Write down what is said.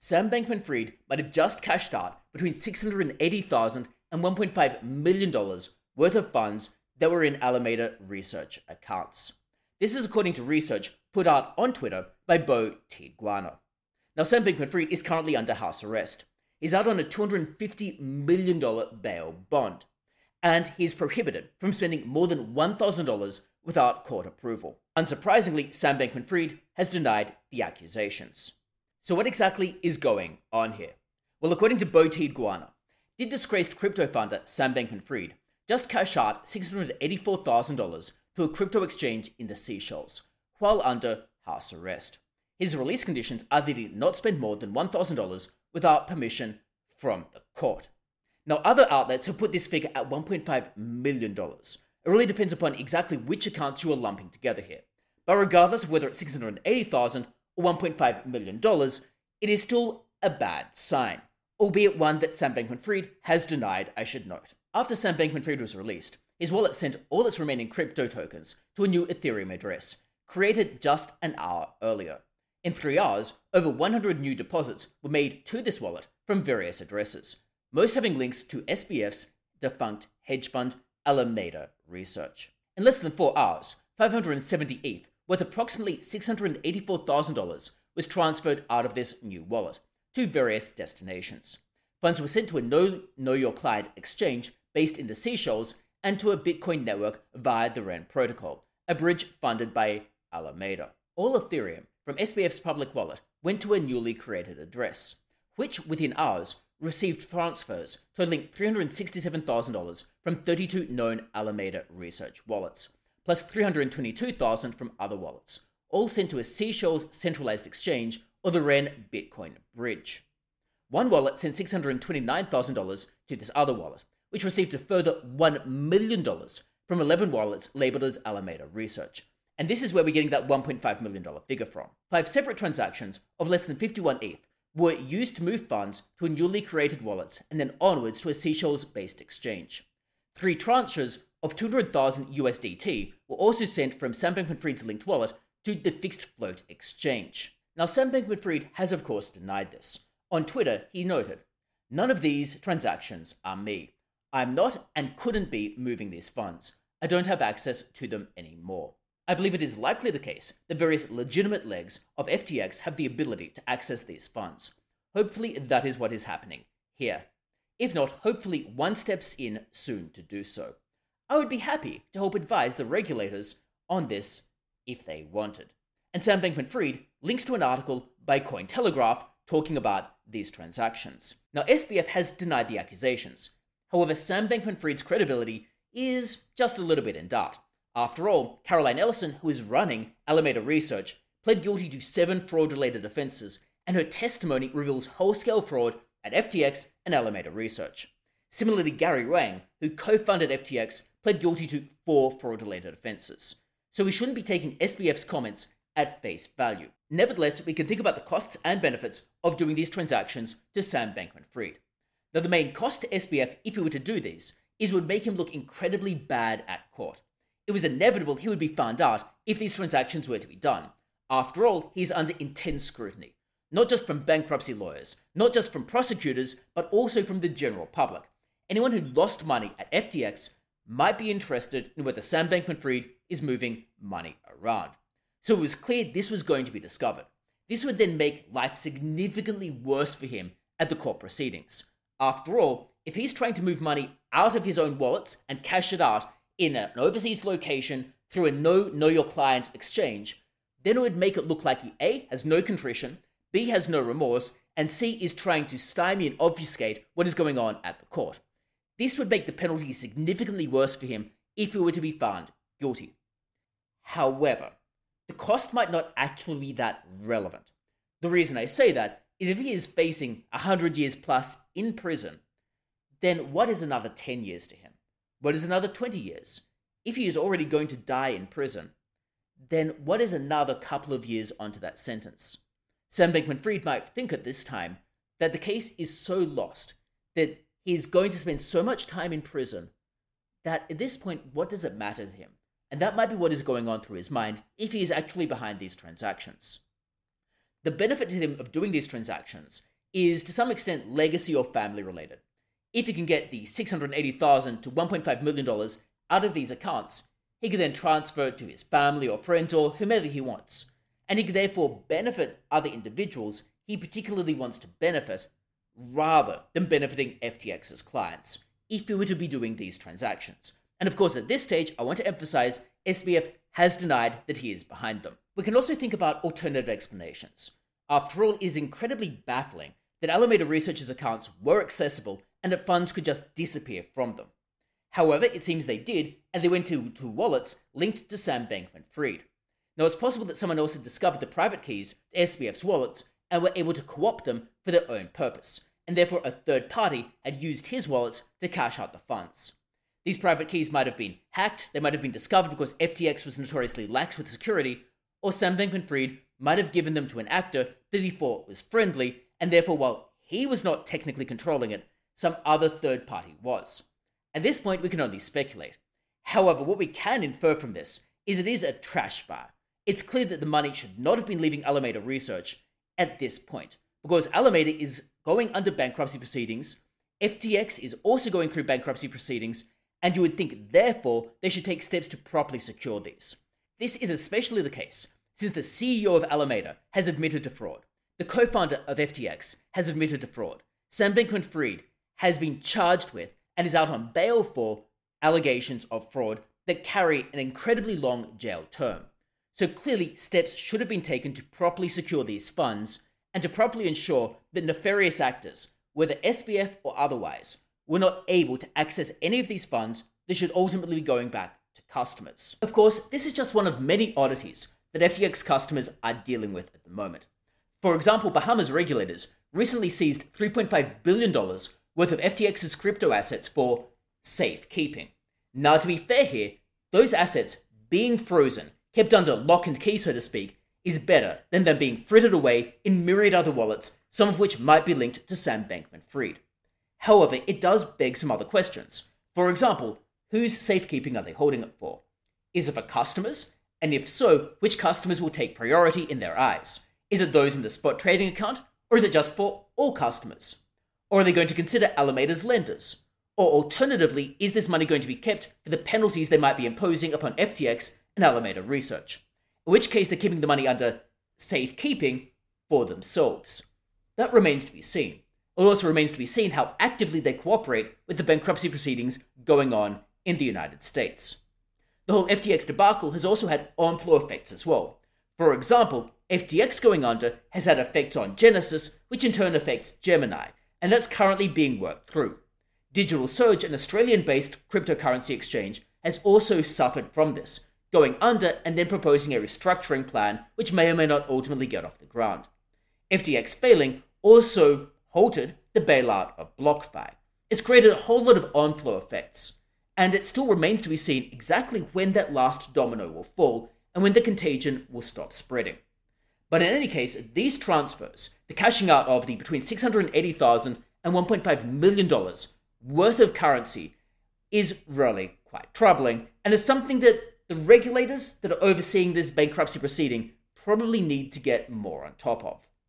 Sam Bankman Fried might have just cashed out between $680,000 and $1.5 million worth of funds that were in Alameda research accounts. This is according to research put out on Twitter by Bo Tiguano. Now, Sam Bankman Fried is currently under house arrest. He's out on a $250 million bail bond, and he's prohibited from spending more than $1,000 without court approval. Unsurprisingly, Sam Bankman Fried has denied the accusations. So, what exactly is going on here? Well, according to Bo Guana, did disgraced crypto founder Sam Bankman Fried just cash out $684,000 to a crypto exchange in the Seychelles while under house arrest. His release conditions are that he not spend more than $1,000 without permission from the court. Now, other outlets have put this figure at $1.5 million. It really depends upon exactly which accounts you are lumping together here. But regardless of whether it's $680,000 or $1.5 million, it is still a bad sign, albeit one that Sam Bankman Fried has denied, I should note. After Sam Bankman Fried was released, his wallet sent all its remaining crypto tokens to a new Ethereum address, created just an hour earlier. In three hours, over 100 new deposits were made to this wallet from various addresses, most having links to SBF's defunct hedge fund Alameda Research. In less than four hours, 570 ETH, worth approximately $684,000, was transferred out of this new wallet to various destinations. Funds were sent to a No, know Your Client exchange based in the Seychelles and to a Bitcoin network via the REN protocol, a bridge funded by Alameda. All Ethereum from SBF's public wallet went to a newly created address, which within hours received transfers totaling $367,000 from 32 known Alameda research wallets, plus $322,000 from other wallets, all sent to a Seychelles centralized exchange or the REN Bitcoin bridge. One wallet sent $629,000 to this other wallet, which received a further $1 million from 11 wallets labeled as Alameda Research. And this is where we're getting that $1.5 million figure from. Five separate transactions of less than 51 ETH were used to move funds to a newly created wallet and then onwards to a Seychelles based exchange. Three tranches of 200,000 USDT were also sent from Sam Bankman Fried's linked wallet to the FixedFloat exchange. Now, Sam Bankman Fried has, of course, denied this. On Twitter, he noted, None of these transactions are me. I'm not and couldn't be moving these funds. I don't have access to them anymore. I believe it is likely the case that various legitimate legs of FTX have the ability to access these funds. Hopefully, that is what is happening here. If not, hopefully, one steps in soon to do so. I would be happy to help advise the regulators on this if they wanted. And Sam Bankman Fried links to an article by Cointelegraph talking about these transactions. Now, SBF has denied the accusations, However, Sam Bankman Fried's credibility is just a little bit in doubt. After all, Caroline Ellison, who is running Alameda Research, pled guilty to seven fraud related offenses, and her testimony reveals whole scale fraud at FTX and Alameda Research. Similarly, Gary Wang, who co funded FTX, pled guilty to four fraud related offenses. So we shouldn't be taking SBF's comments at face value. Nevertheless, we can think about the costs and benefits of doing these transactions to Sam Bankman Fried. Now, the main cost to SBF, if he were to do these is would make him look incredibly bad at court. It was inevitable he would be found out if these transactions were to be done. After all, he is under intense scrutiny, not just from bankruptcy lawyers, not just from prosecutors, but also from the general public. Anyone who lost money at FTX might be interested in whether Sam Bankman Fried is moving money around. So it was clear this was going to be discovered. This would then make life significantly worse for him at the court proceedings. After all, if he's trying to move money out of his own wallets and cash it out in an overseas location through a no know your client exchange, then it would make it look like he A has no contrition, B has no remorse, and C is trying to stymie and obfuscate what is going on at the court. This would make the penalty significantly worse for him if he were to be found guilty. However, the cost might not actually be that relevant. The reason I say that is if he is facing 100 years plus in prison, then what is another 10 years to him? What is another 20 years? If he is already going to die in prison, then what is another couple of years onto that sentence? Sam Bankman Fried might think at this time that the case is so lost that he's going to spend so much time in prison that at this point, what does it matter to him? And that might be what is going on through his mind if he is actually behind these transactions. the benefit to him of doing these transactions is to some extent legacy or family related. If he can get the 680,000 to $1.5 million out of these accounts, he can then transfer it to his family or friends or whomever he wants, and he can therefore benefit other individuals he particularly wants to benefit rather than benefiting FTX's clients if he were to be doing these transactions. And of course, at this stage, I want to emphasize SBF has denied that he is behind them. We can also think about alternative explanations. After all, it is incredibly baffling that Alameda Research's accounts were accessible and that funds could just disappear from them. However, it seems they did, and they went to, to wallets linked to Sam Bankman Fried. Now, it's possible that someone else had discovered the private keys to SBF's wallets and were able to co opt them for their own purpose, and therefore a third party had used his wallets to cash out the funds. These private keys might have been hacked, they might have been discovered because FTX was notoriously lax with security, or Sam Bankman Fried might have given them to an actor that he thought was friendly, and therefore, while he was not technically controlling it, some other third party was. At this point, we can only speculate. However, what we can infer from this is it is a trash bar. It's clear that the money should not have been leaving Alameda Research at this point, because Alameda is going under bankruptcy proceedings, FTX is also going through bankruptcy proceedings, and you would think, therefore, they should take steps to properly secure these. This is especially the case since the CEO of Alameda has admitted to fraud. The co founder of FTX has admitted to fraud. Sam Bankman Fried has been charged with and is out on bail for allegations of fraud that carry an incredibly long jail term. So clearly, steps should have been taken to properly secure these funds and to properly ensure that nefarious actors, whether SBF or otherwise, were not able to access any of these funds that should ultimately be going back to customers. Of course, this is just one of many oddities that FTX customers are dealing with at the moment. For example, Bahamas regulators recently seized $3.5 billion worth of FTX's crypto assets for safekeeping. Now, to be fair here, those assets being frozen, kept under lock and key, so to speak, is better than them being frittered away in myriad other wallets, some of which might be linked to Sam Bankman Fried. However, it does beg some other questions. For example, whose safekeeping are they holding it for? Is it for customers? And if so, which customers will take priority in their eyes? Is it those in the spot trading account, or is it just for all customers? Or are they going to consider Alameda's lenders? Or alternatively, is this money going to be kept for the penalties they might be imposing upon FTX and Alameda Research? In which case, they're keeping the money under safekeeping for themselves. That remains to be seen. It also remains to be seen how actively they cooperate with the bankruptcy proceedings going on in the United States. The whole FTX debacle has also had on-floor effects as well. For example, FTX going under has had effects on Genesis, which in turn affects Gemini, and that's currently being worked through. Digital Surge, an Australian based cryptocurrency exchange, has also suffered from this, going under and then proposing a restructuring plan which may or may not ultimately get off the ground. FTX failing also halted the bailout of BlockFi. It's created a whole lot of on flow effects, and it still remains to be seen exactly when that last domino will fall and when the contagion will stop spreading. But in any case, these transfers, the cashing out of the between $680,000 and $1.5 million worth of currency, is really quite troubling and is something that the regulators that are overseeing this bankruptcy proceeding probably need to get more on top of.